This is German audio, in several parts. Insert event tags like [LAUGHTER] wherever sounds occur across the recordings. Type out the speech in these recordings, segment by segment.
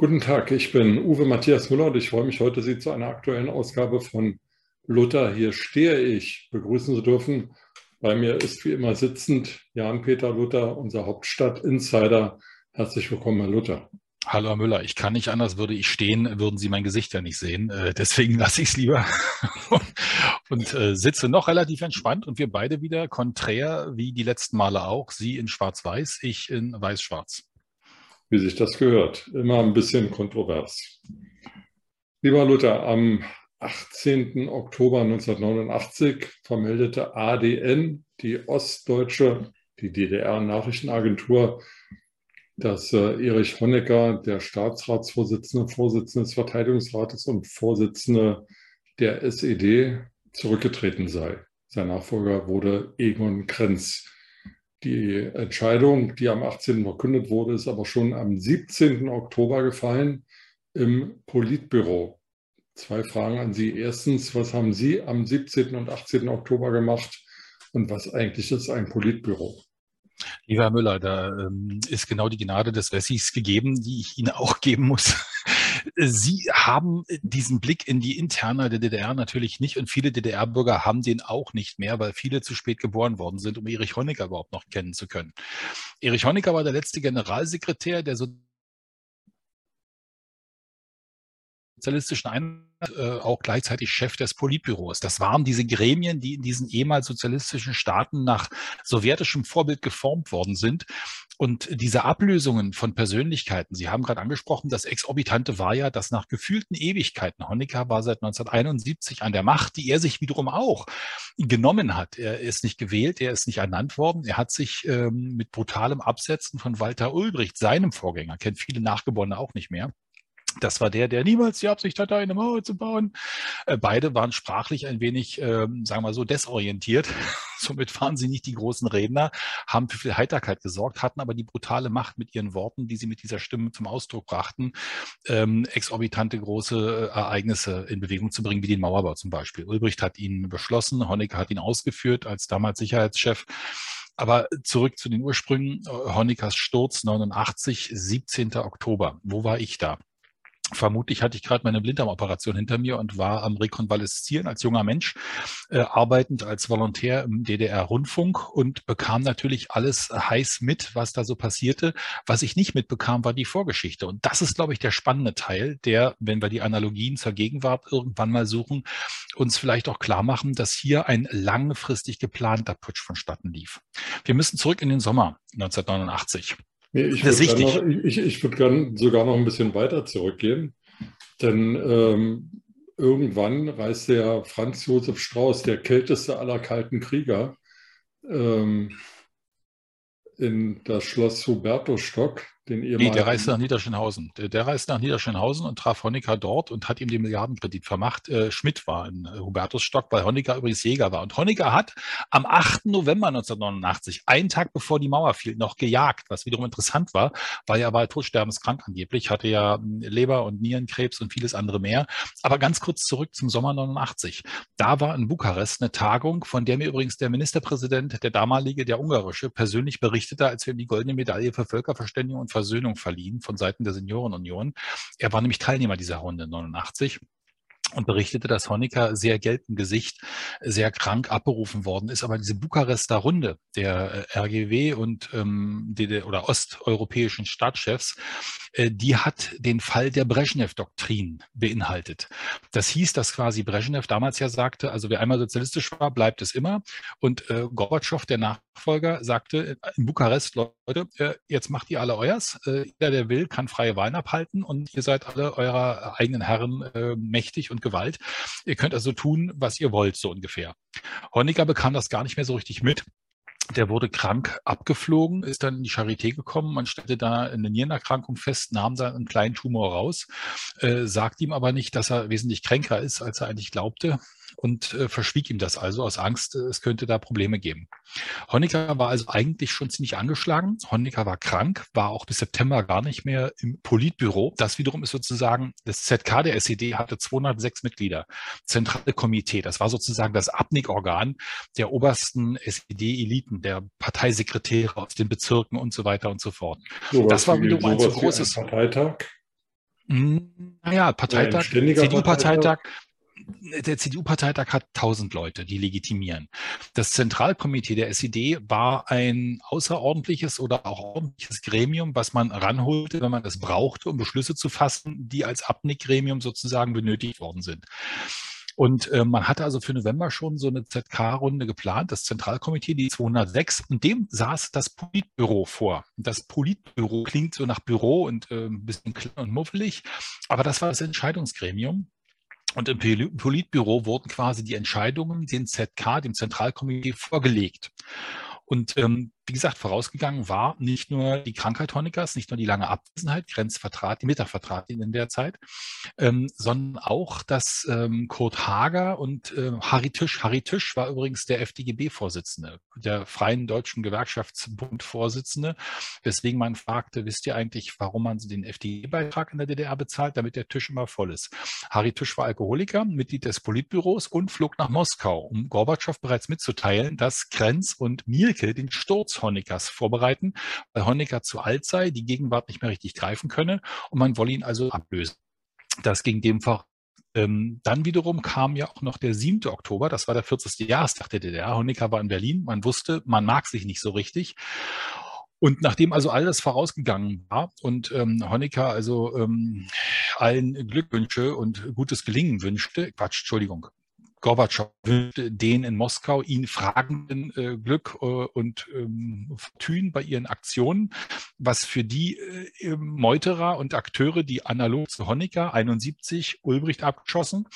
Guten Tag, ich bin Uwe Matthias Müller und ich freue mich heute, Sie zu einer aktuellen Ausgabe von Luther, hier stehe ich, begrüßen zu dürfen. Bei mir ist wie immer sitzend Jan-Peter Luther, unser Hauptstadt-Insider. Herzlich willkommen, Herr Luther. Hallo Herr Müller, ich kann nicht anders, würde ich stehen, würden Sie mein Gesicht ja nicht sehen. Äh, deswegen [LAUGHS] lasse ich es lieber und äh, sitze noch relativ entspannt und wir beide wieder konträr wie die letzten Male auch. Sie in Schwarz-Weiß, ich in Weiß-Schwarz. Wie sich das gehört. Immer ein bisschen kontrovers. Lieber Luther, am 18. Oktober 1989 vermeldete ADN, die Ostdeutsche, die DDR-Nachrichtenagentur, dass äh, Erich Honecker, der Staatsratsvorsitzende, Vorsitzende des Verteidigungsrates und Vorsitzende der SED, zurückgetreten sei. Sein Nachfolger wurde Egon Krenz. Die Entscheidung, die am 18. verkündet wurde, ist aber schon am 17. Oktober gefallen im Politbüro. Zwei Fragen an Sie. Erstens, was haben Sie am 17. und 18. Oktober gemacht und was eigentlich ist ein Politbüro? Lieber Herr Müller, da ähm, ist genau die Gnade des Wessis gegeben, die ich Ihnen auch geben muss. Sie haben diesen Blick in die Interne der DDR natürlich nicht und viele DDR-Bürger haben den auch nicht mehr, weil viele zu spät geboren worden sind, um Erich Honecker überhaupt noch kennen zu können. Erich Honecker war der letzte Generalsekretär der so sozialistischen Einheit äh, auch gleichzeitig Chef des Politbüros. Das waren diese Gremien, die in diesen ehemals sozialistischen Staaten nach sowjetischem Vorbild geformt worden sind. Und diese Ablösungen von Persönlichkeiten, Sie haben gerade angesprochen, das Exorbitante war ja, dass nach gefühlten Ewigkeiten, Honecker war seit 1971 an der Macht, die er sich wiederum auch genommen hat. Er ist nicht gewählt, er ist nicht ernannt worden. Er hat sich ähm, mit brutalem Absetzen von Walter Ulbricht, seinem Vorgänger, kennt viele Nachgeborene auch nicht mehr, das war der, der niemals die Absicht hatte, eine Mauer zu bauen. Äh, beide waren sprachlich ein wenig, ähm, sagen wir so, desorientiert. [LAUGHS] Somit waren sie nicht die großen Redner, haben für viel Heiterkeit gesorgt, hatten aber die brutale Macht mit ihren Worten, die sie mit dieser Stimme zum Ausdruck brachten, ähm, exorbitante große äh, Ereignisse in Bewegung zu bringen, wie den Mauerbau zum Beispiel. Ulbricht hat ihn beschlossen, Honecker hat ihn ausgeführt als damals Sicherheitschef. Aber zurück zu den Ursprüngen. Honeckers Sturz 89, 17. Oktober. Wo war ich da? Vermutlich hatte ich gerade meine Blinddarmoperation hinter mir und war am Rekonvaleszieren als junger Mensch, äh, arbeitend als Volontär im DDR-Rundfunk und bekam natürlich alles heiß mit, was da so passierte. Was ich nicht mitbekam, war die Vorgeschichte. Und das ist, glaube ich, der spannende Teil, der, wenn wir die Analogien zur Gegenwart irgendwann mal suchen, uns vielleicht auch klar machen, dass hier ein langfristig geplanter Putsch vonstatten lief. Wir müssen zurück in den Sommer 1989. Nee, ich würde noch, ich, ich würd gern sogar noch ein bisschen weiter zurückgehen, denn ähm, irgendwann reiste ja Franz Josef Strauß, der kälteste aller kalten Krieger, ähm, in das Schloss Hubertusstock den nee, der reiste nach Niederschönhausen. Der, der reiste nach Niederschönhausen und traf Honecker dort und hat ihm den Milliardenkredit vermacht. Äh, Schmidt war in äh, Hubertusstock, weil Honecker übrigens Jäger war. Und Honecker hat am 8. November 1989, einen Tag bevor die Mauer fiel, noch gejagt, was wiederum interessant war, weil er war todsterbenskrank angeblich, hatte ja hm, Leber- und Nierenkrebs und vieles andere mehr. Aber ganz kurz zurück zum Sommer 89. Da war in Bukarest eine Tagung, von der mir übrigens der Ministerpräsident, der damalige, der ungarische, persönlich berichtete, als wir ihm die goldene Medaille für Völkerverständigung und Versöhnung verliehen von Seiten der Seniorenunion. Er war nämlich Teilnehmer dieser Runde 89 und berichtete, dass Honecker sehr gelbem Gesicht sehr krank abberufen worden ist. Aber diese Bukarester Runde der äh, RGW und ähm, die, oder osteuropäischen Staatschefs, äh, die hat den Fall der Brezhnev-Doktrin beinhaltet. Das hieß, dass quasi Brezhnev damals ja sagte, also wer einmal sozialistisch war, bleibt es immer. Und äh, Gorbatschow, der Nachfolger, sagte in Bukarest, Leute, äh, jetzt macht ihr alle euers. Äh, jeder, der will, kann freie Wahlen abhalten und ihr seid alle eurer eigenen Herren äh, mächtig und und Gewalt. Ihr könnt also tun, was ihr wollt, so ungefähr. Honecker bekam das gar nicht mehr so richtig mit. Der wurde krank abgeflogen, ist dann in die Charité gekommen. Man stellte da eine Nierenerkrankung fest, nahm da einen kleinen Tumor raus, äh, sagt ihm aber nicht, dass er wesentlich kränker ist, als er eigentlich glaubte und äh, verschwieg ihm das also aus Angst, äh, es könnte da Probleme geben. Honecker war also eigentlich schon ziemlich angeschlagen. Honecker war krank, war auch bis September gar nicht mehr im Politbüro. Das wiederum ist sozusagen, das ZK der SED hatte 206 Mitglieder, zentrale Komitee. Das war sozusagen das Abnickorgan der obersten SED-Eliten, der Parteisekretäre aus den Bezirken und so weiter und so fort. So das war wiederum ein so großes Parteitag. Hm, naja, Parteitag, CDU-Parteitag, der CDU-Parteitag hat 1000 Leute, die legitimieren. Das Zentralkomitee der SED war ein außerordentliches oder auch ordentliches Gremium, was man ranholte, wenn man es brauchte, um Beschlüsse zu fassen, die als Abnickgremium sozusagen benötigt worden sind. Und äh, man hatte also für November schon so eine ZK-Runde geplant, das Zentralkomitee, die 206, und dem saß das Politbüro vor. Das Politbüro klingt so nach Büro und äh, ein bisschen klein und muffelig, aber das war das Entscheidungsgremium. Und im Politbüro wurden quasi die Entscheidungen dem ZK, dem Zentralkomitee, vorgelegt. Und ähm, wie gesagt, vorausgegangen war nicht nur die Krankheit Honeckers, nicht nur die lange Abwesenheit, Grenzvertrat, die Mittagvertrat in der Zeit, ähm, sondern auch, dass ähm, Kurt Hager und äh, Harry Tisch, Harry Tisch war übrigens der FDGB-Vorsitzende, der Freien Deutschen Gewerkschaftsbund-Vorsitzende, weswegen man fragte, wisst ihr eigentlich, warum man den FDG-Beitrag in der DDR bezahlt, damit der Tisch immer voll ist. Harry Tisch war Alkoholiker, Mitglied des Politbüros und flog nach Moskau, um Gorbatschow bereits mitzuteilen, dass Krenz und Mielke den Sturz Honeckers vorbereiten, weil Honecker zu alt sei, die Gegenwart nicht mehr richtig greifen könne und man wolle ihn also ablösen. Das ging dem Fall ähm, dann wiederum kam ja auch noch der 7. Oktober, das war der 40. Jahrestag der DDR. Honecker war in Berlin. Man wusste, man mag sich nicht so richtig. Und nachdem also alles vorausgegangen war und ähm, Honecker also ähm, allen Glückwünsche und gutes Gelingen wünschte, Quatsch, Entschuldigung, Gorbatschow wünschte den in Moskau ihn fragenden äh, Glück äh, und ähm, Fortune bei ihren Aktionen, was für die äh, Meuterer und Akteure, die analog zu Honecker 71 Ulbricht abgeschossen,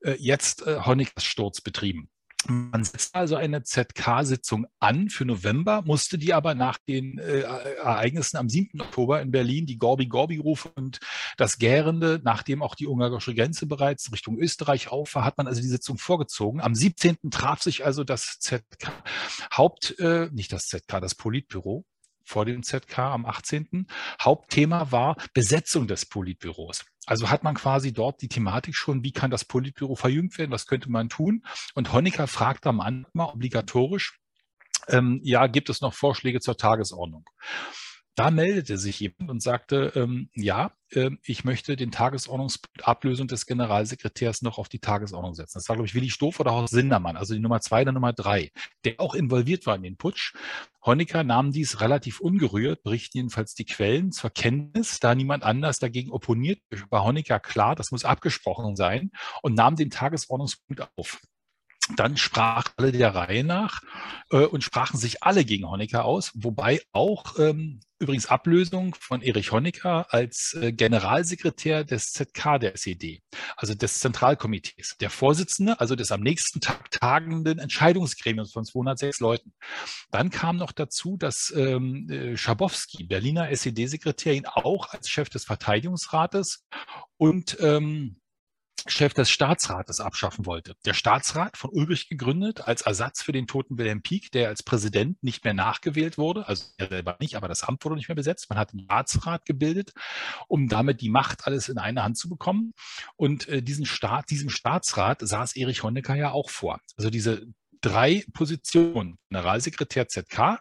äh, jetzt äh, Honeckers Sturz betrieben. Man setzte also eine ZK-Sitzung an für November, musste die aber nach den äh, Ereignissen am 7. Oktober in Berlin, die Gorbi-Gorbi-Rufe und das Gärende, nachdem auch die ungarische Grenze bereits Richtung Österreich auf war, hat man also die Sitzung vorgezogen. Am 17. traf sich also das ZK Haupt, äh, nicht das ZK, das Politbüro vor dem ZK am 18. Hauptthema war Besetzung des Politbüros. Also hat man quasi dort die Thematik schon, wie kann das Politbüro verjüngt werden, was könnte man tun? Und Honecker fragt am Anfang obligatorisch, ähm, ja, gibt es noch Vorschläge zur Tagesordnung? Da meldete sich jemand und sagte, ähm, ja, äh, ich möchte den Tagesordnungspunkt Ablösung des Generalsekretärs noch auf die Tagesordnung setzen. Das war, glaube ich, Willi Stoff oder Horst Sindermann, also die Nummer zwei oder Nummer drei, der auch involviert war in den Putsch. Honecker nahm dies relativ ungerührt, berichten jedenfalls die Quellen zur Kenntnis, da niemand anders dagegen opponiert, war Honecker klar, das muss abgesprochen sein und nahm den Tagesordnungspunkt auf. Dann sprach alle der Reihe nach äh, und sprachen sich alle gegen Honecker aus, wobei auch ähm, übrigens Ablösung von Erich Honecker als äh, Generalsekretär des ZK der SED, also des Zentralkomitees, der Vorsitzende, also des am nächsten Tag tagenden Entscheidungsgremiums von 206 Leuten. Dann kam noch dazu, dass ähm, äh, Schabowski, Berliner SED-Sekretär, ihn auch als Chef des Verteidigungsrates und ähm, Chef des Staatsrates abschaffen wollte. Der Staatsrat von Ulbricht gegründet als Ersatz für den toten Wilhelm Pieck, der als Präsident nicht mehr nachgewählt wurde, also er selber nicht, aber das Amt wurde nicht mehr besetzt. Man hat einen Staatsrat gebildet, um damit die Macht alles in eine Hand zu bekommen. Und äh, diesen Staat, diesem Staatsrat saß Erich Honecker ja auch vor. Also diese drei Positionen, Generalsekretär ZK,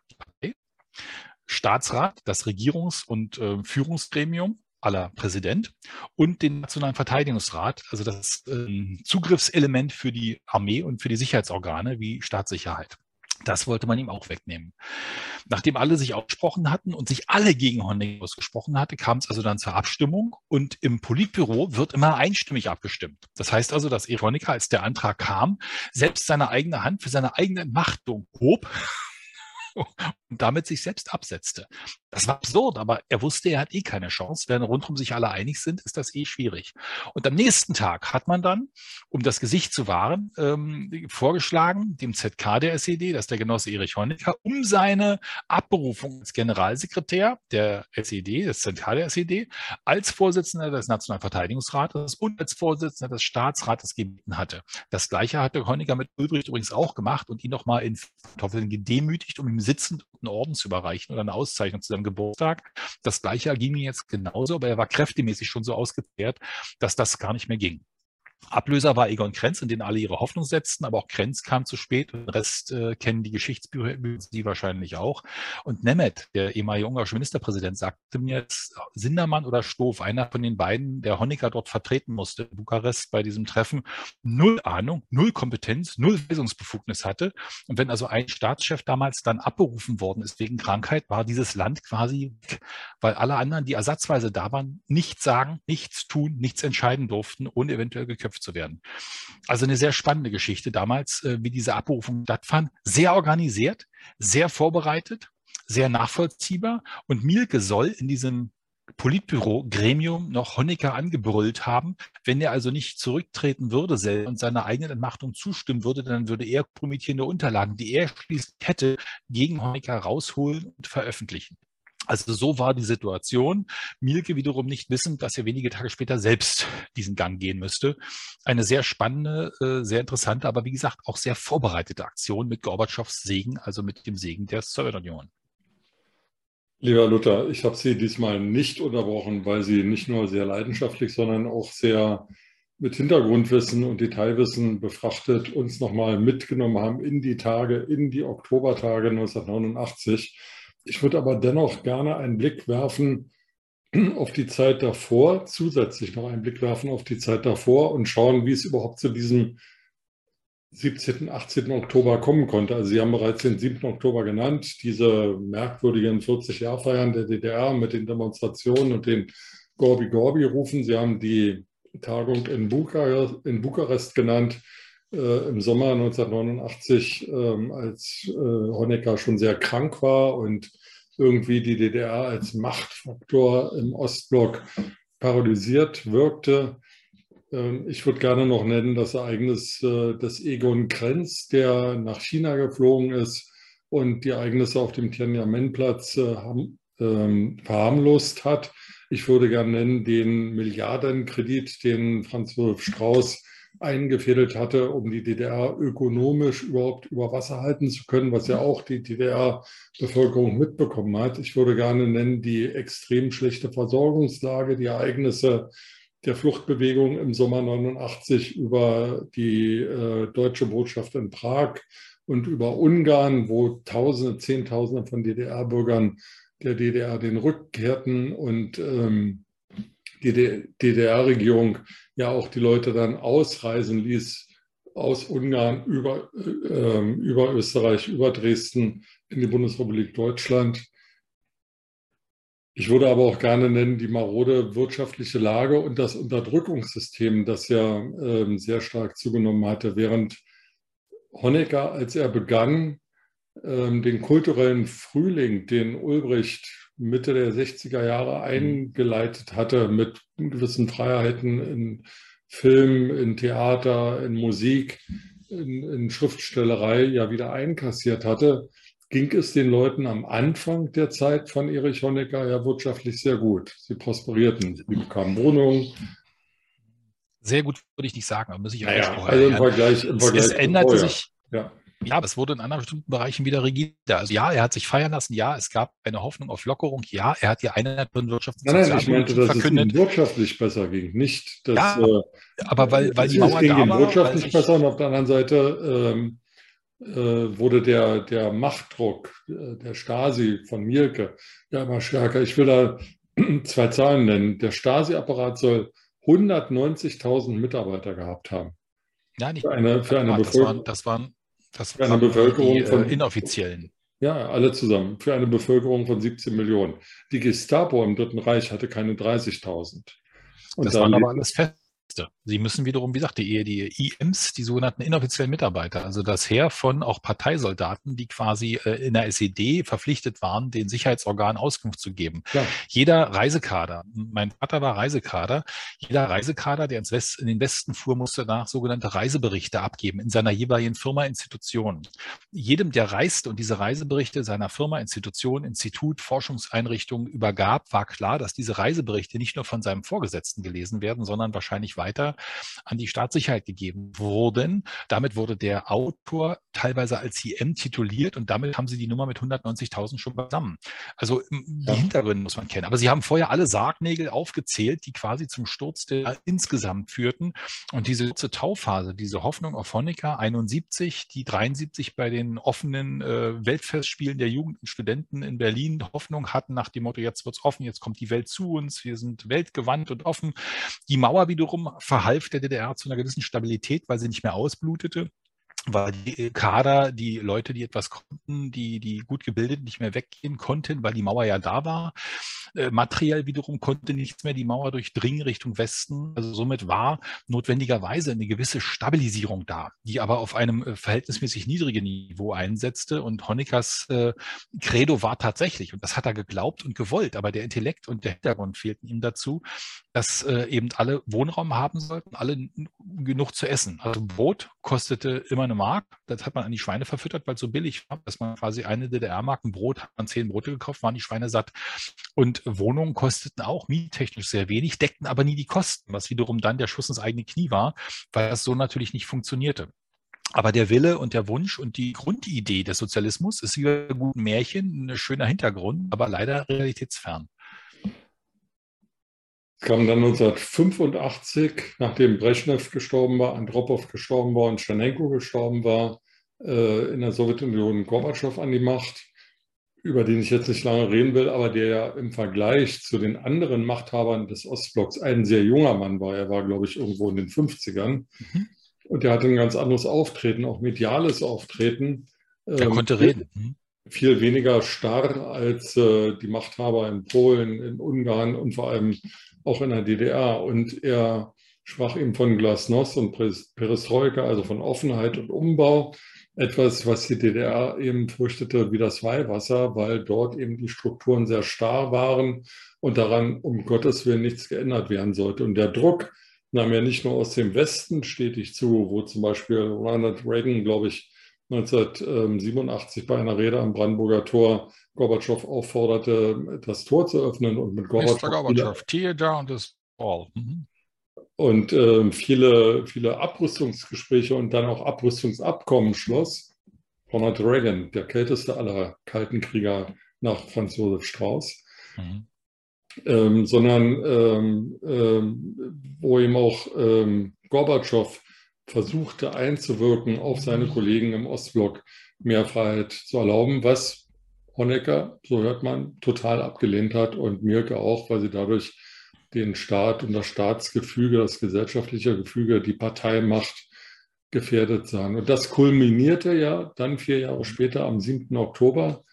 Staatsrat, das Regierungs- und äh, Führungsgremium aller Präsident und den Nationalen Verteidigungsrat, also das äh, Zugriffselement für die Armee und für die Sicherheitsorgane wie Staatssicherheit. Das wollte man ihm auch wegnehmen. Nachdem alle sich ausgesprochen hatten und sich alle gegen Honecker ausgesprochen hatte, kam es also dann zur Abstimmung und im Politbüro wird immer einstimmig abgestimmt. Das heißt also, dass Honecker, als der Antrag kam, selbst seine eigene Hand für seine eigene Entmachtung hob [LAUGHS] und damit sich selbst absetzte. Das war absurd, aber er wusste, er hat eh keine Chance. Wenn rundherum sich alle einig sind, ist das eh schwierig. Und am nächsten Tag hat man dann, um das Gesicht zu wahren, ähm, vorgeschlagen, dem ZK der SED, das ist der Genosse Erich Honecker, um seine Abberufung als Generalsekretär der SED, des ZK der SED, als Vorsitzender des Nationalen Verteidigungsrates und als Vorsitzender des Staatsrates gebeten hatte. Das Gleiche hatte Honecker mit Ulbricht übrigens auch gemacht und ihn nochmal in Kartoffeln gedemütigt, um ihm sitzend einen Orden zu überreichen oder eine Auszeichnung zu seinem Geburtstag. Das gleiche ging ihm jetzt genauso, aber er war kräftemäßig schon so ausgezehrt, dass das gar nicht mehr ging. Ablöser war Egon Krenz, in den alle ihre Hoffnung setzten, aber auch Krenz kam zu spät. Den Rest äh, kennen die Geschichtsbücher, Sie wahrscheinlich auch. Und Nemeth, der ehemalige ungarische Ministerpräsident, sagte mir jetzt, Sindermann oder Stoff, einer von den beiden, der Honecker dort vertreten musste in Bukarest bei diesem Treffen, null Ahnung, null Kompetenz, null Weisungsbefugnis hatte. Und wenn also ein Staatschef damals dann abberufen worden ist wegen Krankheit, war dieses Land quasi, weil alle anderen, die ersatzweise da waren, nichts sagen, nichts tun, nichts entscheiden durften, ohne eventuell geköpft zu werden. Also eine sehr spannende Geschichte damals, äh, wie diese Abberufung stattfand. Sehr organisiert, sehr vorbereitet, sehr nachvollziehbar. Und Mielke soll in diesem Politbüro-Gremium noch Honecker angebrüllt haben. Wenn er also nicht zurücktreten würde selbst und seiner eigenen Entmachtung zustimmen würde, dann würde er kompromittierende Unterlagen, die er schließlich hätte, gegen Honecker rausholen und veröffentlichen. Also so war die Situation. Mielke wiederum nicht wissend, dass er wenige Tage später selbst diesen Gang gehen müsste. Eine sehr spannende, äh, sehr interessante, aber wie gesagt auch sehr vorbereitete Aktion mit Gorbatschows Segen, also mit dem Segen der Sowjetunion. Lieber Luther, ich habe Sie diesmal nicht unterbrochen, weil Sie nicht nur sehr leidenschaftlich, sondern auch sehr mit Hintergrundwissen und Detailwissen befrachtet uns nochmal mitgenommen haben in die Tage, in die Oktobertage 1989 ich würde aber dennoch gerne einen Blick werfen auf die Zeit davor, zusätzlich noch einen Blick werfen auf die Zeit davor und schauen, wie es überhaupt zu diesem 17., 18. Oktober kommen konnte. Also Sie haben bereits den 7. Oktober genannt, diese merkwürdigen 40-Jahr-Feiern der DDR mit den Demonstrationen und den Gorbi-Gorbi-Rufen. Sie haben die Tagung in Bukarest, in Bukarest genannt im Sommer 1989, äh, als äh, Honecker schon sehr krank war und irgendwie die DDR als Machtfaktor im Ostblock paralysiert wirkte. Ähm, ich würde gerne noch nennen das Ereignis äh, des Egon Krenz, der nach China geflogen ist und die Ereignisse auf dem Tiananmen-Platz äh, ähm, verharmlost hat. Ich würde gerne nennen den Milliardenkredit, den Franz Josef Strauß eingefädelt hatte, um die DDR ökonomisch überhaupt über Wasser halten zu können, was ja auch die DDR-Bevölkerung mitbekommen hat. Ich würde gerne nennen die extrem schlechte Versorgungslage, die Ereignisse der Fluchtbewegung im Sommer 89 über die äh, deutsche Botschaft in Prag und über Ungarn, wo Tausende, Zehntausende von DDR-Bürgern der DDR den Rückkehrten und ähm, die DDR-Regierung ja auch die Leute dann ausreisen ließ aus Ungarn über, äh, über Österreich, über Dresden in die Bundesrepublik Deutschland. Ich würde aber auch gerne nennen die marode wirtschaftliche Lage und das Unterdrückungssystem, das ja äh, sehr stark zugenommen hatte, während Honecker, als er begann, den kulturellen Frühling, den Ulbricht Mitte der 60er Jahre mhm. eingeleitet hatte mit gewissen Freiheiten in Film, in Theater, in Musik, in, in Schriftstellerei ja wieder einkassiert hatte, ging es den Leuten am Anfang der Zeit von Erich Honecker ja wirtschaftlich sehr gut. Sie prosperierten, sie bekamen Wohnungen. Sehr gut würde ich nicht sagen, aber muss ich auch naja, also im Vergleich, im Vergleich es, es änderte sich. Ja. Ja, aber es wurde in anderen bestimmten Bereichen wieder rigider. Also ja, er hat sich feiern lassen. Ja, es gab eine Hoffnung auf Lockerung. Ja, er hat die Einheit von Wirtschafts- und Nein, nein, ich meinte, dass verkündet. es wirtschaftlich besser ging. Nicht, dass, ja, äh, aber weil, weil die Mauer ging da war, wirtschaftlich besser und auf der anderen Seite ähm, äh, wurde der, der Machtdruck äh, der Stasi von Mielke ja immer stärker. Ich will da [CLEARS THROAT] zwei Zahlen nennen. Der Stasi-Apparat soll 190.000 Mitarbeiter gehabt haben. Ja, nicht für eine, für eine das, waren, das waren das für eine Bevölkerung die, von äh, inoffiziellen. Ja, alle zusammen. Für eine Bevölkerung von 17 Millionen. Die Gestapo im Dritten Reich hatte keine 30.000. Das waren aber alles fest. Sie müssen wiederum, wie gesagt, die, die IMs, die sogenannten inoffiziellen Mitarbeiter, also das Heer von auch Parteisoldaten, die quasi äh, in der SED verpflichtet waren, den Sicherheitsorganen Auskunft zu geben. Ja. Jeder Reisekader, mein Vater war Reisekader, jeder Reisekader, der ins West, in den Westen fuhr, musste danach sogenannte Reiseberichte abgeben in seiner jeweiligen Firma, Institution. Jedem, der reiste und diese Reiseberichte seiner Firma, Institution, Institut, Forschungseinrichtung übergab, war klar, dass diese Reiseberichte nicht nur von seinem Vorgesetzten gelesen werden, sondern wahrscheinlich nicht weiter an die Staatssicherheit gegeben wurden. Damit wurde der Autor teilweise als IM tituliert und damit haben sie die Nummer mit 190.000 schon beisammen. Also die ja. Hintergründe muss man kennen. Aber sie haben vorher alle Sargnägel aufgezählt, die quasi zum Sturz der insgesamt führten. Und diese kurze Tauphase, diese Hoffnung auf Honecker 71, die 73 bei den offenen äh, Weltfestspielen der Jugend und Studenten in Berlin Hoffnung hatten nach dem Motto, jetzt wird's offen, jetzt kommt die Welt zu uns, wir sind weltgewandt und offen. Die Mauer wiederum verhalf der DDR zu einer gewissen Stabilität, weil sie nicht mehr ausblutete weil die Kader, die Leute, die etwas konnten, die, die gut gebildet nicht mehr weggehen konnten, weil die Mauer ja da war. Äh, materiell wiederum konnte nichts mehr die Mauer durchdringen Richtung Westen. Also somit war notwendigerweise eine gewisse Stabilisierung da, die aber auf einem äh, verhältnismäßig niedrigen Niveau einsetzte. Und Honeckers äh, Credo war tatsächlich, und das hat er geglaubt und gewollt, aber der Intellekt und der Hintergrund fehlten ihm dazu, dass äh, eben alle Wohnraum haben sollten, alle genug zu essen. Also Brot kostete immer eine Mark. Das hat man an die Schweine verfüttert, weil es so billig war, dass man quasi eine DDR-Mark, ein Brot, hat man zehn Brote gekauft, waren die Schweine satt. Und Wohnungen kosteten auch miettechnisch sehr wenig, deckten aber nie die Kosten, was wiederum dann der Schuss ins eigene Knie war, weil das so natürlich nicht funktionierte. Aber der Wille und der Wunsch und die Grundidee des Sozialismus ist wie ein guten Märchen ein schöner Hintergrund, aber leider realitätsfern kam dann 1985, nachdem Brezhnev gestorben war, Andropov gestorben war und Tschernenko gestorben war, äh, in der Sowjetunion Gorbatschow an die Macht, über den ich jetzt nicht lange reden will, aber der ja im Vergleich zu den anderen Machthabern des Ostblocks ein sehr junger Mann war. Er war, glaube ich, irgendwo in den 50ern. Mhm. Und der hatte ein ganz anderes Auftreten, auch mediales Auftreten. Er ähm, konnte reden. Viel weniger starr als äh, die Machthaber in Polen, in Ungarn und vor allem auch in der DDR. Und er sprach eben von Glasnost und Perestroika, also von Offenheit und Umbau. Etwas, was die DDR eben fürchtete wie das Weihwasser, weil dort eben die Strukturen sehr starr waren und daran um Gottes Willen nichts geändert werden sollte. Und der Druck nahm ja nicht nur aus dem Westen stetig zu, wo zum Beispiel Ronald Reagan, glaube ich, 1987 bei einer Rede am Brandenburger Tor Gorbatschow aufforderte, das Tor zu öffnen und mit Gorbatschow. Mr. Gorbatschow, tear down this wall. Mhm. Und äh, viele, viele Abrüstungsgespräche und dann auch Abrüstungsabkommen schloss. Ronald Reagan, der kälteste aller kalten Krieger nach Franz Josef Strauß. Mhm. Ähm, sondern ähm, ähm, wo ihm auch ähm, Gorbatschow versuchte einzuwirken auf seine Kollegen im Ostblock, mehr Freiheit zu erlauben, was Honecker, so hört man, total abgelehnt hat und Mirke auch, weil sie dadurch den Staat und das Staatsgefüge, das gesellschaftliche Gefüge, die Parteimacht gefährdet sahen. Und das kulminierte ja dann vier Jahre später am 7. Oktober,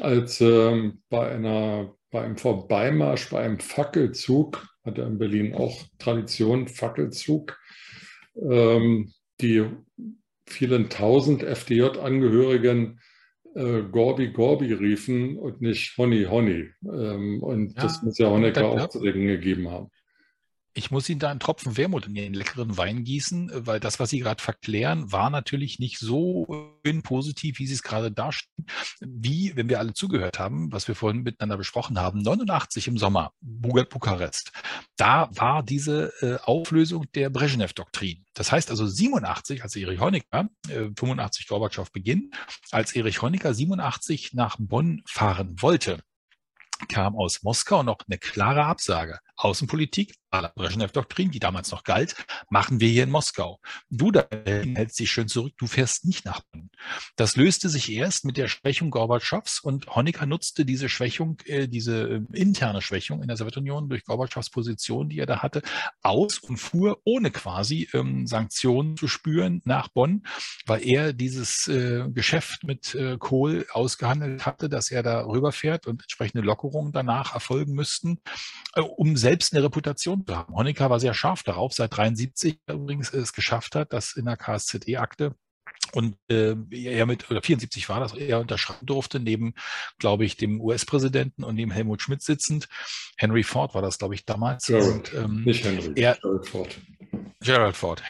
als äh, bei, einer, bei einem Vorbeimarsch, bei einem Fackelzug, hat er in Berlin auch Tradition, Fackelzug, die vielen tausend FDJ-Angehörigen äh, Gorbi Gorbi riefen und nicht Honey Honey. Ähm, und ja, das muss ja Honecker auch zu denken gegeben haben. Ich muss Ihnen da einen Tropfen Wermut in den leckeren Wein gießen, weil das, was Sie gerade verklären, war natürlich nicht so positiv, wie Sie es gerade darstellen, wie, wenn wir alle zugehört haben, was wir vorhin miteinander besprochen haben, 89 im Sommer, Bukarest. Da war diese äh, Auflösung der Brezhnev-Doktrin. Das heißt also 87, als Erich Honecker, äh, 85 Gorbatschow Beginn, als Erich Honecker 87 nach Bonn fahren wollte, kam aus Moskau noch eine klare Absage. Außenpolitik, la Brezhnev-Doktrin, die damals noch galt, machen wir hier in Moskau. Du da hältst dich schön zurück, du fährst nicht nach Bonn. Das löste sich erst mit der Schwächung Gorbatschows und Honecker nutzte diese Schwächung, äh, diese äh, interne Schwächung in der Sowjetunion durch Gorbatschows Position, die er da hatte, aus und fuhr ohne quasi ähm, Sanktionen zu spüren nach Bonn, weil er dieses äh, Geschäft mit äh, Kohl ausgehandelt hatte, dass er da rüberfährt und entsprechende Lockerungen danach erfolgen müssten, äh, um selbst eine Reputation zu haben. Honecker war sehr scharf darauf, seit 73 übrigens es geschafft hat, dass in der KSZE-Akte und äh, er mit, oder 74 war das, er unterschreiben durfte, neben, glaube ich, dem US-Präsidenten und neben Helmut Schmidt sitzend. Henry Ford war das, glaube ich, damals. Gerald, und, ähm, nicht Henry, er, Gerald Ford. Gerald Ford.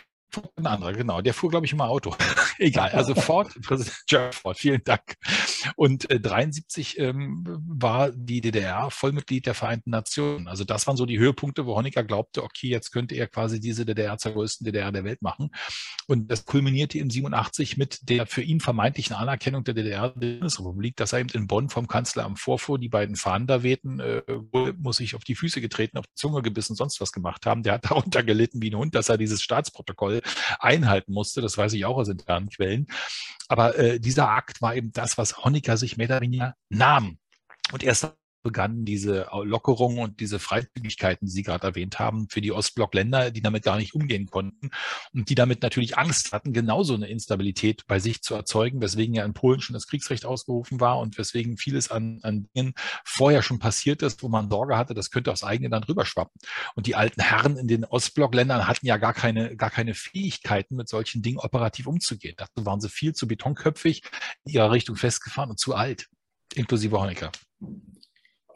Ein anderer, genau. Der fuhr, glaube ich, immer Auto. [LAUGHS] Egal. Also Ford, Präsident Gerald Ford, vielen Dank. Und äh, 73 ähm, war die DDR Vollmitglied der Vereinten Nationen. Also das waren so die Höhepunkte, wo Honecker glaubte, okay, jetzt könnte er quasi diese DDR zur größten DDR der Welt machen. Und das kulminierte in 87 mit der für ihn vermeintlichen Anerkennung der DDR der Bundesrepublik, dass er eben in Bonn vom Kanzleramt vorfuhr, die beiden Fahnen da wehten, äh, muss ich auf die Füße getreten, auf die Zunge gebissen, sonst was gemacht haben. Der hat [LAUGHS] darunter gelitten wie ein Hund, dass er dieses Staatsprotokoll einhalten musste. Das weiß ich auch aus internen Quellen. Aber äh, dieser Akt war eben das, was Honecker sich mehr oder weniger nahm. Und erst begannen diese Lockerungen und diese Freizügigkeiten, die Sie gerade erwähnt haben, für die Ostblockländer, die damit gar nicht umgehen konnten und die damit natürlich Angst hatten, genauso eine Instabilität bei sich zu erzeugen, weswegen ja in Polen schon das Kriegsrecht ausgerufen war und weswegen vieles an, an Dingen vorher schon passiert ist, wo man Sorge hatte, das könnte aufs eigene Land rüberschwappen. Und die alten Herren in den Ostblockländern hatten ja gar keine, gar keine Fähigkeiten, mit solchen Dingen operativ umzugehen. Dazu waren sie viel zu betonköpfig, in ihrer Richtung festgefahren und zu alt, inklusive Honecker.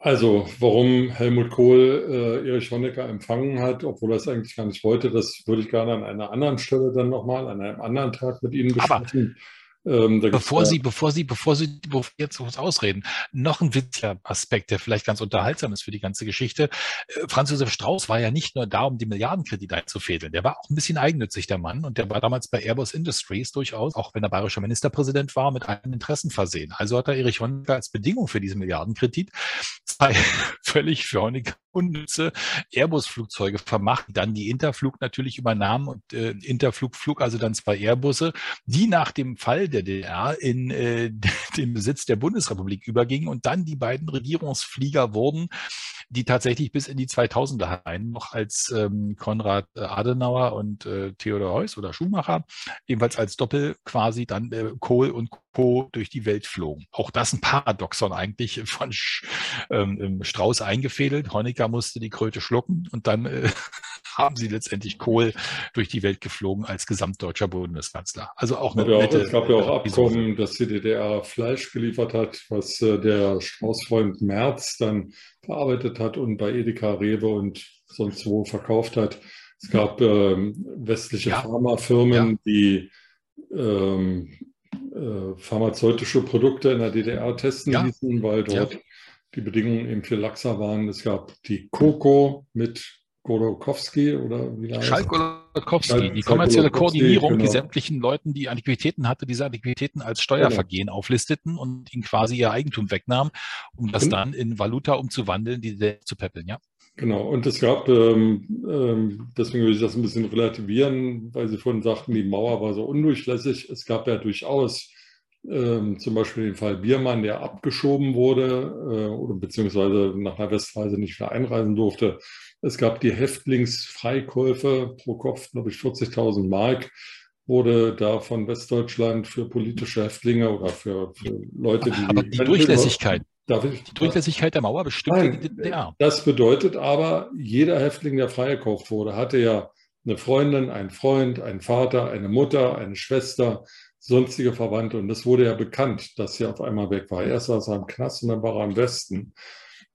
Also, warum Helmut Kohl äh, Erich Honecker empfangen hat, obwohl er es eigentlich gar nicht wollte, das würde ich gerne an einer anderen Stelle dann nochmal, an einem anderen Tag mit Ihnen besprechen. Aber ähm, bevor Sie, bevor Sie, bevor Sie, bevor Sie jetzt was ausreden, noch ein witziger Aspekt, der vielleicht ganz unterhaltsam ist für die ganze Geschichte. Äh, Franz Josef Strauß war ja nicht nur da, um die Milliardenkredite einzufädeln. Der war auch ein bisschen eigennützig, der Mann. Und der war damals bei Airbus Industries durchaus, auch wenn er bayerischer Ministerpräsident war, mit allen Interessen versehen. Also hat er Erich Honecker als Bedingung für diesen Milliardenkredit [LAUGHS] zwei völlig für Honecker unnütze Airbus-Flugzeuge vermacht, dann die Interflug natürlich übernahmen und äh, Interflug also dann zwei Airbusse, die nach dem Fall der DDR in äh, [LAUGHS] den Besitz der Bundesrepublik übergingen und dann die beiden Regierungsflieger wurden, die tatsächlich bis in die 2000er rein noch als ähm, Konrad Adenauer und äh, Theodor Heuss oder Schumacher, ebenfalls als Doppel quasi dann äh, Kohl und Co. durch die Welt flogen. Auch das ein Paradoxon eigentlich von ähm, Strauß eingefädelt. Honecker musste die Kröte schlucken und dann äh, [LAUGHS] haben sie letztendlich Kohl durch die Welt geflogen als gesamtdeutscher Bundeskanzler. Also auch eine ja, nette, Es gab ja auch Abkommen, dass die DDR Fleisch geliefert hat, was äh, der Straußfreund Merz dann verarbeitet hat und bei Edeka, Rewe und sonst wo verkauft hat. Es gab ähm, westliche ja. Pharmafirmen, ja. die ähm, äh, pharmazeutische Produkte in der DDR testen ja. ließen, weil dort. Die Bedingungen eben viel laxer waren. Es gab die Coco mit Golokowski oder wie heißt Schalk Golokowski, die kommerzielle Koordinierung, genau. die sämtlichen Leuten, die Antiquitäten hatte, diese Antiquitäten als Steuervergehen genau. auflisteten und ihnen quasi ihr Eigentum wegnahmen, um das und, dann in Valuta umzuwandeln, die zu peppeln, ja. Genau, und es gab, ähm, ähm, deswegen will ich das ein bisschen relativieren, weil Sie vorhin sagten, die Mauer war so undurchlässig. Es gab ja durchaus ähm, zum Beispiel den Fall Biermann, der abgeschoben wurde äh, oder beziehungsweise nach einer Westreise nicht mehr einreisen durfte. Es gab die Häftlingsfreikäufe pro Kopf, glaube ich, 40.000 Mark wurde da von Westdeutschland für politische Häftlinge oder für, für Leute, die. Aber die Durchlässigkeit, Darf ich, die Durchlässigkeit der Mauer bestimmt Nein, die DDR. Das bedeutet aber, jeder Häftling, der freigekauft wurde, hatte ja eine Freundin, einen Freund, einen Vater, eine Mutter, eine Schwester, sonstige Verwandte. Und das wurde ja bekannt, dass sie auf einmal weg war. Erst war er im Knast und dann war er im Westen.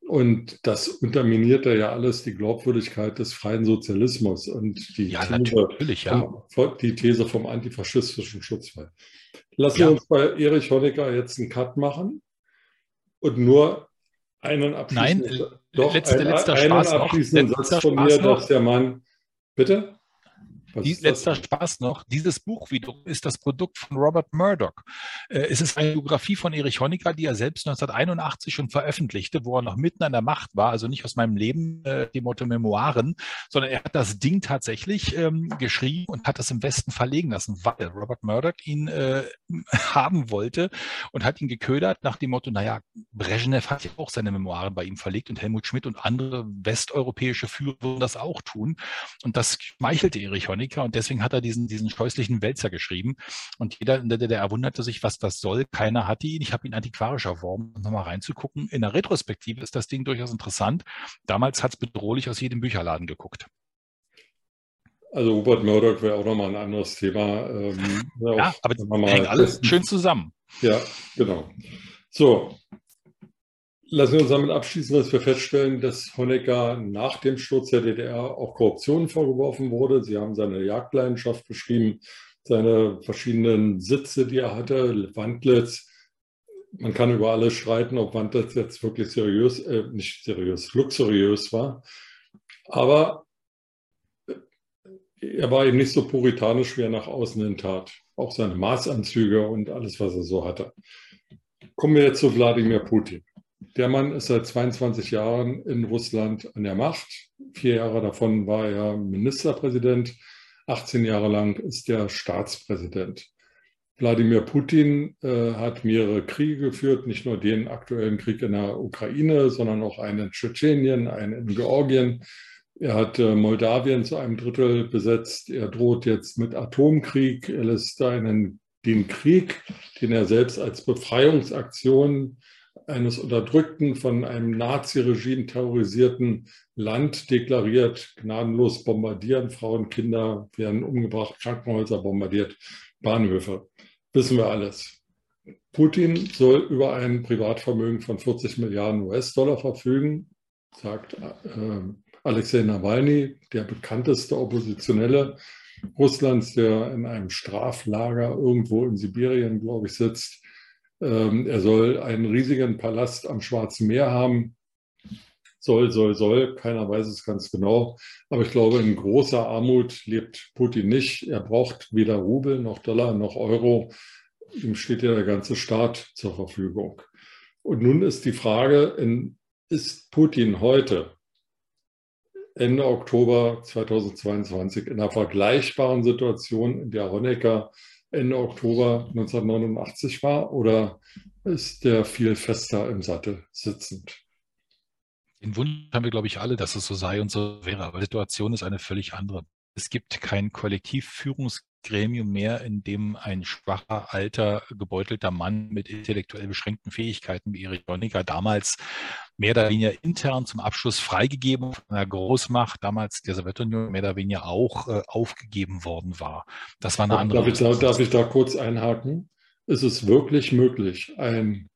Und das unterminierte ja alles die Glaubwürdigkeit des freien Sozialismus und die, ja, These, ja. vom, die These vom antifaschistischen Schutzfall. Lassen ja. wir uns bei Erich Honecker jetzt einen Cut machen und nur einen abschließenden, Nein, doch, letzte, ein, letzter einen Spaß abschließenden noch. Satz von mir, dass der Mann, bitte? Die, letzter Spaß noch. Dieses Buch wiederum ist das Produkt von Robert Murdoch. Äh, es ist eine Biografie von Erich Honecker, die er selbst 1981 schon veröffentlichte, wo er noch mitten an der Macht war, also nicht aus meinem Leben, äh, dem Motto Memoiren, sondern er hat das Ding tatsächlich ähm, geschrieben und hat das im Westen verlegen lassen, weil Robert Murdoch ihn äh, [LAUGHS] haben wollte und hat ihn geködert nach dem Motto, naja, Brezhnev hat ja auch seine Memoiren bei ihm verlegt und Helmut Schmidt und andere westeuropäische Führer würden das auch tun. Und das schmeichelte Erich Honecker Amerika und deswegen hat er diesen, diesen scheußlichen Wälzer geschrieben. Und jeder der DDR wunderte sich, was das soll. Keiner hatte ihn. Ich habe ihn antiquarisch erworben, um nochmal reinzugucken. In der Retrospektive ist das Ding durchaus interessant. Damals hat es bedrohlich aus jedem Bücherladen geguckt. Also Hubert Murdoch wäre auch nochmal ein anderes Thema. Ähm, ja, aber das hängt alles [LAUGHS] schön zusammen. Ja, genau. So, Lassen wir uns damit abschließen, dass wir feststellen, dass Honecker nach dem Sturz der DDR auch Korruption vorgeworfen wurde. Sie haben seine Jagdleidenschaft beschrieben, seine verschiedenen Sitze, die er hatte, Wandlitz. Man kann über alles streiten, ob Wandlitz jetzt wirklich seriös, äh, nicht seriös, luxuriös war. Aber er war eben nicht so puritanisch, wie er nach außen hin tat. Auch seine Maßanzüge und alles, was er so hatte. Kommen wir jetzt zu Wladimir Putin. Der Mann ist seit 22 Jahren in Russland an der Macht. Vier Jahre davon war er Ministerpräsident. 18 Jahre lang ist er Staatspräsident. Wladimir Putin äh, hat mehrere Kriege geführt, nicht nur den aktuellen Krieg in der Ukraine, sondern auch einen in Tschetschenien, einen in Georgien. Er hat äh, Moldawien zu einem Drittel besetzt. Er droht jetzt mit Atomkrieg. Er lässt einen, den Krieg, den er selbst als Befreiungsaktion eines unterdrückten, von einem Naziregime terrorisierten Land deklariert, gnadenlos bombardieren. Frauen, Kinder werden umgebracht, Krankenhäuser bombardiert, Bahnhöfe. Wissen wir alles. Putin soll über ein Privatvermögen von 40 Milliarden US-Dollar verfügen, sagt äh, Alexei Nawalny, der bekannteste Oppositionelle Russlands, der in einem Straflager irgendwo in Sibirien, glaube ich, sitzt. Ähm, er soll einen riesigen Palast am Schwarzen Meer haben. Soll, soll, soll, keiner weiß es ganz genau. Aber ich glaube, in großer Armut lebt Putin nicht. Er braucht weder Rubel noch Dollar noch Euro. Ihm steht ja der ganze Staat zur Verfügung. Und nun ist die Frage, ist Putin heute, Ende Oktober 2022, in einer vergleichbaren Situation, in der Honecker Ende Oktober 1989 war oder ist der viel fester im Sattel sitzend? Den Wunsch haben wir, glaube ich, alle, dass es so sei und so wäre, aber die Situation ist eine völlig andere. Es gibt kein Kollektivführungsgremium mehr, in dem ein schwacher, alter, gebeutelter Mann mit intellektuell beschränkten Fähigkeiten wie Erich Honecker damals mehr oder weniger intern zum Abschluss freigegeben von einer Großmacht, damals der Sowjetunion, mehr oder weniger auch äh, aufgegeben worden war. Das war eine andere. Darf ich, da, darf ich da kurz einhaken? Ist es wirklich möglich, ein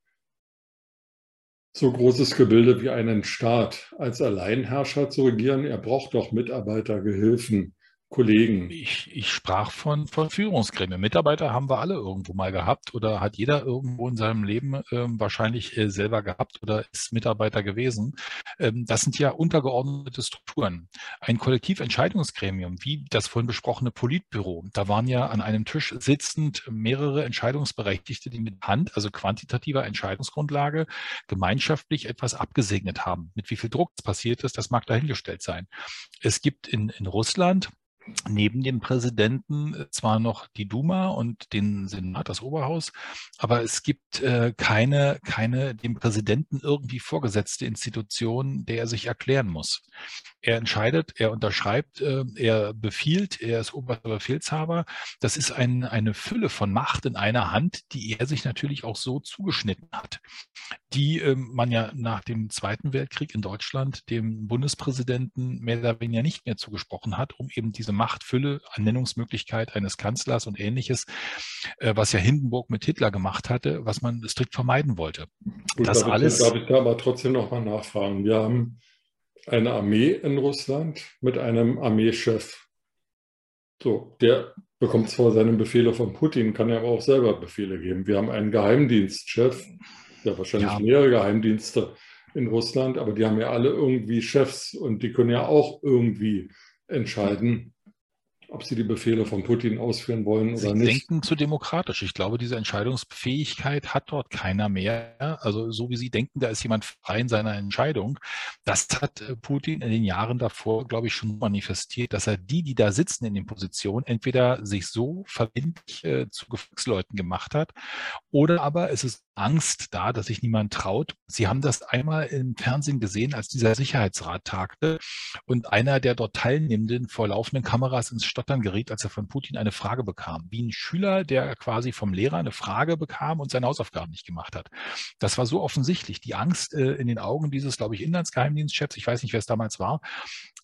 so großes Gebilde wie einen Staat als Alleinherrscher zu regieren? Er braucht doch Mitarbeiter, Gehilfen, Kollegen. Ich, ich sprach von, von Führungsgremien. Mitarbeiter haben wir alle irgendwo mal gehabt oder hat jeder irgendwo in seinem Leben ähm, wahrscheinlich äh, selber gehabt oder ist Mitarbeiter gewesen. Ähm, das sind ja untergeordnete Strukturen. Ein Kollektiventscheidungsgremium, wie das vorhin besprochene Politbüro, da waren ja an einem Tisch sitzend mehrere Entscheidungsberechtigte, die mit Hand, also quantitativer Entscheidungsgrundlage, gemeinschaftlich etwas abgesegnet haben. Mit wie viel Druck passiert ist, das mag dahingestellt sein. Es gibt in, in Russland neben dem Präsidenten äh, zwar noch die Duma und den Senat, das Oberhaus, aber es gibt äh, keine, keine dem Präsidenten irgendwie vorgesetzte Institution, der er sich erklären muss. Er entscheidet, er unterschreibt, äh, er befiehlt, er ist oberster Befehlshaber. Das ist ein, eine Fülle von Macht in einer Hand, die er sich natürlich auch so zugeschnitten hat, die äh, man ja nach dem Zweiten Weltkrieg in Deutschland dem Bundespräsidenten mehr oder weniger nicht mehr zugesprochen hat, um eben diese Machtfülle, Ernennungsmöglichkeit eines Kanzlers und ähnliches, äh, was ja Hindenburg mit Hitler gemacht hatte, was man strikt vermeiden wollte. Gut, das darf alles. Ich, darf ich da aber trotzdem noch mal nachfragen? Wir haben eine Armee in Russland mit einem Armeechef. So, der bekommt zwar seine Befehle von Putin, kann ja aber auch selber Befehle geben. Wir haben einen Geheimdienstchef, der wahrscheinlich ja. mehrere Geheimdienste in Russland, aber die haben ja alle irgendwie Chefs und die können ja auch irgendwie entscheiden, ob sie die Befehle von Putin ausführen wollen sie oder nicht. Sie denken zu demokratisch. Ich glaube, diese Entscheidungsfähigkeit hat dort keiner mehr. Also so wie Sie denken, da ist jemand frei in seiner Entscheidung. Das hat äh, Putin in den Jahren davor, glaube ich, schon manifestiert, dass er die, die da sitzen in den Positionen, entweder sich so verbindlich äh, zu Gefolgsleuten gemacht hat oder aber es ist Angst da, dass sich niemand traut. Sie haben das einmal im Fernsehen gesehen, als dieser Sicherheitsrat tagte und einer der dort Teilnehmenden vor laufenden Kameras ins Stottern geriet, als er von Putin eine Frage bekam. Wie ein Schüler, der quasi vom Lehrer eine Frage bekam und seine Hausaufgaben nicht gemacht hat. Das war so offensichtlich. Die Angst äh, in den Augen dieses, glaube ich, Inlandsgeheimdienstchefs, ich weiß nicht, wer es damals war,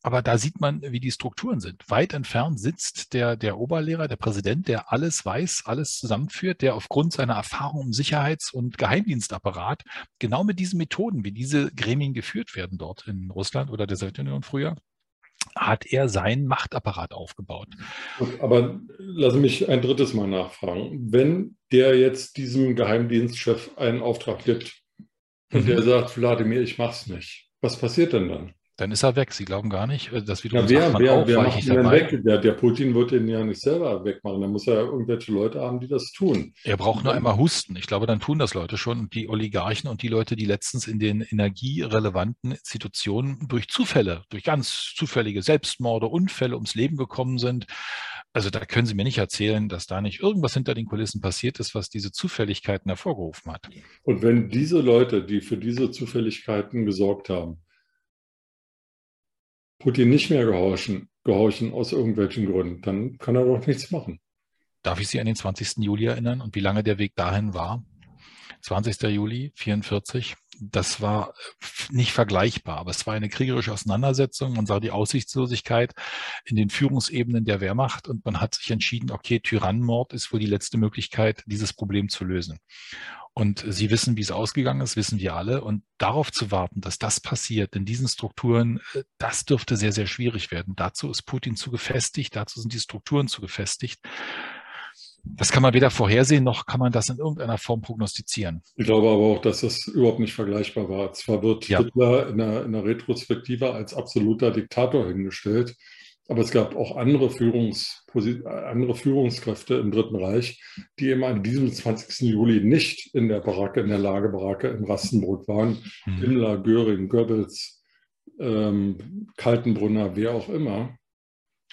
aber da sieht man, wie die Strukturen sind. Weit entfernt sitzt der, der Oberlehrer, der Präsident, der alles weiß, alles zusammenführt, der aufgrund seiner Erfahrung im Sicherheits- und und Geheimdienstapparat genau mit diesen Methoden, wie diese Gremien geführt werden dort in Russland oder der Sowjetunion früher, hat er seinen Machtapparat aufgebaut. Aber lass mich ein drittes Mal nachfragen. Wenn der jetzt diesem Geheimdienstchef einen Auftrag gibt und mhm. der sagt, Wladimir, ich mach's nicht, was passiert denn dann? Dann ist er weg. Sie glauben gar nicht, äh, dass wiederum ja, wer, wer, auch, wer macht ihn denn weg? Der, der, Putin wird ihn ja nicht selber wegmachen. Da muss er ja irgendwelche Leute haben, die das tun. Er braucht nur einmal husten. Ich glaube, dann tun das Leute schon. Und die Oligarchen und die Leute, die letztens in den energierelevanten Institutionen durch Zufälle, durch ganz zufällige Selbstmorde, Unfälle ums Leben gekommen sind. Also da können Sie mir nicht erzählen, dass da nicht irgendwas hinter den Kulissen passiert ist, was diese Zufälligkeiten hervorgerufen hat. Und wenn diese Leute, die für diese Zufälligkeiten gesorgt haben, Putin nicht mehr gehorchen, gehorchen aus irgendwelchen Gründen, dann kann er doch nichts machen. Darf ich Sie an den 20. Juli erinnern und wie lange der Weg dahin war? 20. Juli 44. Das war nicht vergleichbar, aber es war eine kriegerische Auseinandersetzung. Man sah die Aussichtslosigkeit in den Führungsebenen der Wehrmacht und man hat sich entschieden, okay, Tyrannenmord ist wohl die letzte Möglichkeit, dieses Problem zu lösen. Und Sie wissen, wie es ausgegangen ist, wissen wir alle. Und darauf zu warten, dass das passiert in diesen Strukturen, äh, das dürfte sehr, sehr schwierig werden. Dazu ist Putin zu gefestigt, dazu sind die Strukturen zu gefestigt. Das kann man weder vorhersehen, noch kann man das in irgendeiner Form prognostizieren. Ich glaube aber auch, dass das überhaupt nicht vergleichbar war. Zwar wird ja. Hitler in der, in der Retrospektive als absoluter Diktator hingestellt, aber es gab auch andere, Führungs andere Führungskräfte im Dritten Reich, die eben an diesem 20. Juli nicht in der Baracke, in der Lagerbaracke in Rastenburg waren. Mhm. Himmler, Göring, Goebbels, ähm, Kaltenbrunner, wer auch immer.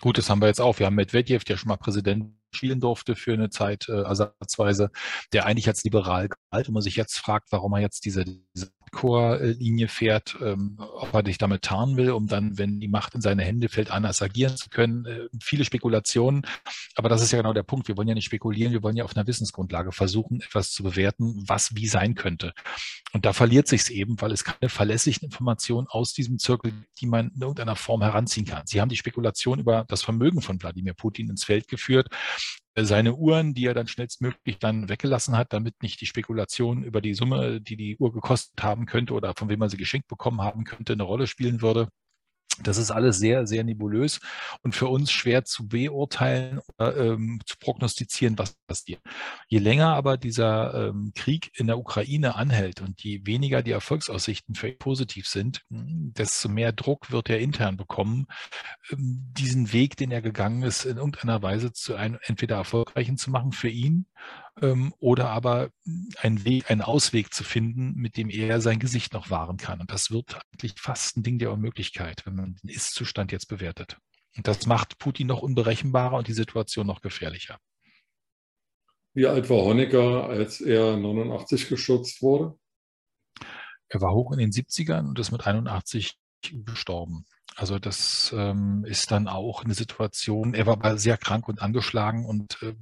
Gut, das haben wir jetzt auch. Wir haben Medvedev, der schon mal Präsident spielen durfte für eine Zeit äh, ersatzweise, der eigentlich als liberal galt. Und man sich jetzt fragt, warum er jetzt diese, diese Core-Linie fährt, ähm, ob er dich damit tarnen will, um dann, wenn die Macht in seine Hände fällt, anders agieren zu können. Äh, viele Spekulationen, aber das ist ja genau der Punkt. Wir wollen ja nicht spekulieren, wir wollen ja auf einer Wissensgrundlage versuchen, etwas zu bewerten, was wie sein könnte. Und da verliert sich es eben, weil es keine verlässlichen Informationen aus diesem Zirkel, die man in irgendeiner Form heranziehen kann. Sie haben die Spekulation über das Vermögen von Wladimir Putin ins Feld geführt seine Uhren, die er dann schnellstmöglich dann weggelassen hat, damit nicht die Spekulation über die Summe, die die Uhr gekostet haben könnte oder von wem man sie geschenkt bekommen haben könnte, eine Rolle spielen würde. Das ist alles sehr, sehr nebulös und für uns schwer zu beurteilen oder ähm, zu prognostizieren, was passiert. Je länger aber dieser ähm, Krieg in der Ukraine anhält und je weniger die Erfolgsaussichten für ihn positiv sind, desto mehr Druck wird er intern bekommen, ähm, diesen Weg, den er gegangen ist, in irgendeiner Weise zu einem entweder erfolgreichen zu machen für ihn ähm, oder aber einen Weg, einen Ausweg zu finden, mit dem er sein Gesicht noch wahren kann. Und das wird eigentlich fast ein Ding der Unmöglichkeit, wenn man den Ist-Zustand jetzt bewertet. Und das macht Putin noch unberechenbarer und die Situation noch gefährlicher. Wie alt war Honecker, als er 89 gestürzt wurde? Er war hoch in den 70ern und ist mit 81 gestorben. Also das ähm, ist dann auch eine Situation, er war sehr krank und angeschlagen und äh,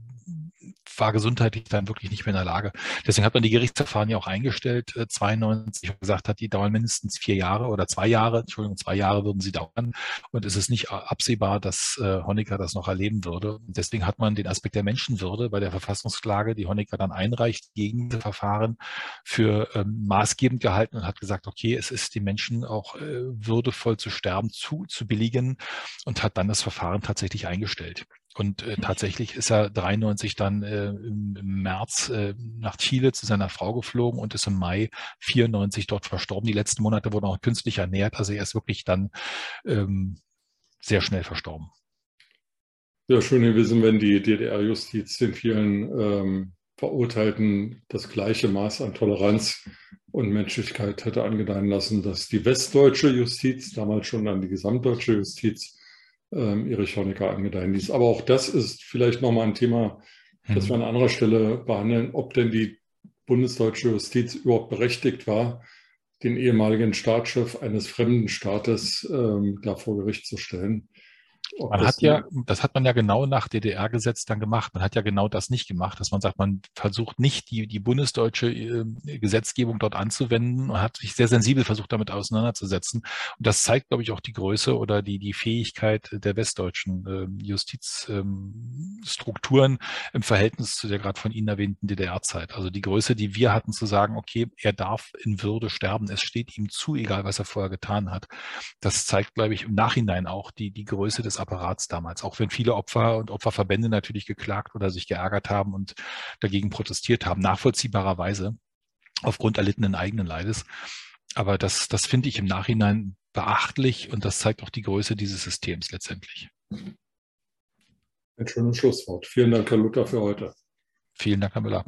war gesundheitlich dann wirklich nicht mehr in der Lage. Deswegen hat man die Gerichtsverfahren ja auch eingestellt, äh, 92 gesagt hat, die dauern mindestens vier Jahre oder zwei Jahre, Entschuldigung, zwei Jahre würden sie dauern. Und es ist nicht absehbar, dass äh, Honecker das noch erleben würde. Deswegen hat man den Aspekt der Menschenwürde bei der Verfassungsklage, die Honecker dann einreicht, gegen das Verfahren für ähm, maßgebend gehalten und hat gesagt, okay, es ist den Menschen auch äh, würdevoll zu sterben zu, zu billigen und hat dann das Verfahren tatsächlich eingestellt. Und äh, tatsächlich ist er 93 dann äh, im, im, März äh, nach Chile zu seiner Frau geflogen und ist im Mai 94 dort verstorben. Die letzten Monate wurden auch künstlich ernährt. Also er ist wirklich dann ähm, sehr schnell verstorben. Ja, schön gewesen, wenn die DDR-Justiz den vielen ähm, Verurteilten das gleiche Maß an Toleranz und Menschlichkeit hätte angedeihen lassen, dass die westdeutsche Justiz, damals schon dann die gesamtdeutsche Justiz, ähm, Erich Honecker angedeihen ließ. Aber auch das ist vielleicht nochmal ein Thema, das wir an anderer Stelle behandeln, ob denn die bundesdeutsche Justiz überhaupt berechtigt war, den ehemaligen Staatschef eines fremden Staates ähm, da vor Gericht zu stellen. Man hat ja, das hat man ja genau nach DDR-Gesetz dann gemacht. Man hat ja genau das nicht gemacht, dass man sagt, man versucht nicht die, die bundesdeutsche äh, Gesetzgebung dort anzuwenden und hat sich sehr sensibel versucht, damit auseinanderzusetzen. Und das zeigt, glaube ich, auch die Größe oder die, die Fähigkeit der westdeutschen äh, Justizstrukturen ähm, im Verhältnis zu der gerade von Ihnen erwähnten DDR-Zeit. Also die Größe, die wir hatten, zu sagen, okay, er darf in Würde sterben. Es steht ihm zu, egal was er vorher getan hat. Das zeigt, glaube ich, im Nachhinein auch die, die Größe des Apparats damals, auch wenn viele Opfer und Opferverbände natürlich geklagt oder sich geärgert haben und dagegen protestiert haben, nachvollziehbarerweise aufgrund erlittenen eigenen Leides. Aber das, das finde ich im Nachhinein beachtlich und das zeigt auch die Größe dieses Systems letztendlich. Ein schönes Schlusswort. Vielen Dank, Herr Luther, für heute. Vielen Dank, Herr Müller.